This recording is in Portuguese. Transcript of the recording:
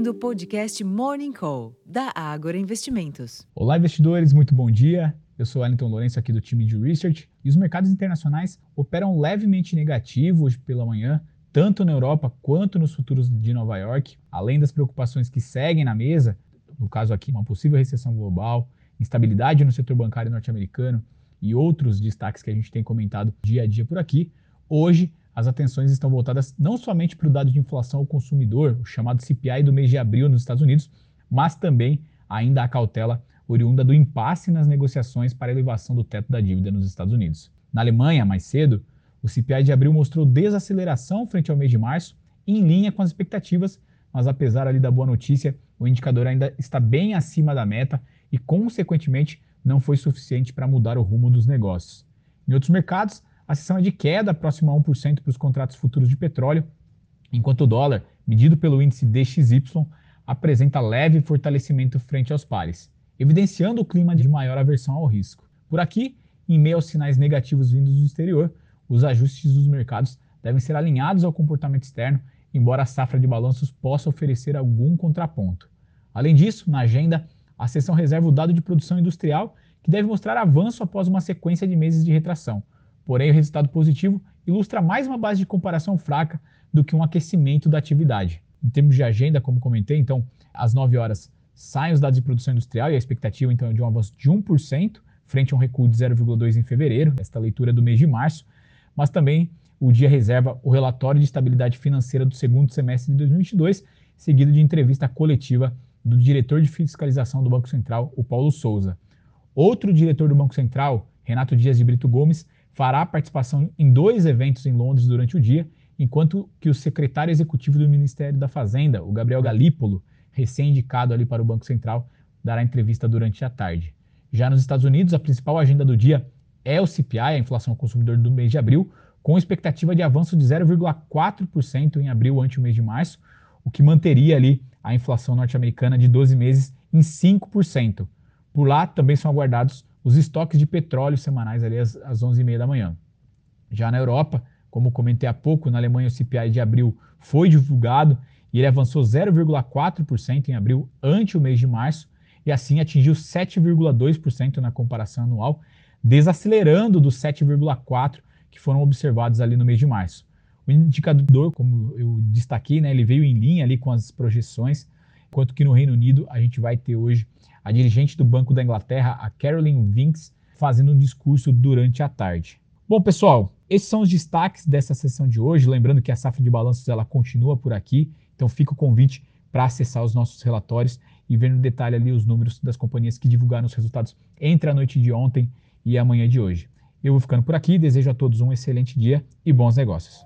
ouvindo o podcast Morning Call, da Ágora Investimentos. Olá, investidores, muito bom dia. Eu sou Wellington Lourenço aqui do time de Research e os mercados internacionais operam levemente negativo hoje pela manhã, tanto na Europa quanto nos futuros de Nova York, além das preocupações que seguem na mesa, no caso aqui, uma possível recessão global, instabilidade no setor bancário norte-americano e outros destaques que a gente tem comentado dia a dia por aqui. Hoje, as atenções estão voltadas não somente para o dado de inflação ao consumidor, o chamado CPI do mês de abril nos Estados Unidos, mas também ainda a cautela oriunda do impasse nas negociações para a elevação do teto da dívida nos Estados Unidos. Na Alemanha, mais cedo, o CPI de abril mostrou desaceleração frente ao mês de março, em linha com as expectativas, mas apesar ali da boa notícia, o indicador ainda está bem acima da meta e, consequentemente, não foi suficiente para mudar o rumo dos negócios. Em outros mercados, a sessão é de queda próxima a 1% para os contratos futuros de petróleo, enquanto o dólar, medido pelo índice DXY, apresenta leve fortalecimento frente aos pares, evidenciando o clima de maior aversão ao risco. Por aqui, em meio aos sinais negativos vindos do exterior, os ajustes dos mercados devem ser alinhados ao comportamento externo, embora a safra de balanços possa oferecer algum contraponto. Além disso, na agenda, a sessão reserva o dado de produção industrial, que deve mostrar avanço após uma sequência de meses de retração. Porém, o resultado positivo ilustra mais uma base de comparação fraca do que um aquecimento da atividade. Em termos de agenda, como comentei, então, às 9 horas saem os dados de produção industrial e a expectativa então é de um avanço de 1%, frente a um recuo de 0,2% em fevereiro, esta leitura do mês de março, mas também o dia reserva o relatório de estabilidade financeira do segundo semestre de 2022, seguido de entrevista coletiva do diretor de fiscalização do Banco Central, o Paulo Souza. Outro diretor do Banco Central, Renato Dias de Brito Gomes, fará participação em dois eventos em Londres durante o dia, enquanto que o secretário executivo do Ministério da Fazenda, o Gabriel Galípolo, recém-indicado ali para o Banco Central, dará entrevista durante a tarde. Já nos Estados Unidos, a principal agenda do dia é o CPI, a inflação ao consumidor do mês de abril, com expectativa de avanço de 0,4% em abril ante o mês de março, o que manteria ali a inflação norte-americana de 12 meses em 5%. Por lá também são aguardados os estoques de petróleo semanais ali às, às 11h30 da manhã. Já na Europa, como comentei há pouco, na Alemanha o CPI de abril foi divulgado e ele avançou 0,4% em abril ante o mês de março e assim atingiu 7,2% na comparação anual, desacelerando dos 7,4% que foram observados ali no mês de março. O indicador, como eu destaquei, né, ele veio em linha ali com as projeções, enquanto que no Reino Unido a gente vai ter hoje a dirigente do Banco da Inglaterra, a Caroline Vinks, fazendo um discurso durante a tarde. Bom, pessoal, esses são os destaques dessa sessão de hoje. Lembrando que a safra de balanços ela continua por aqui, então fica o convite para acessar os nossos relatórios e ver no detalhe ali os números das companhias que divulgaram os resultados entre a noite de ontem e a manhã de hoje. Eu vou ficando por aqui, desejo a todos um excelente dia e bons negócios.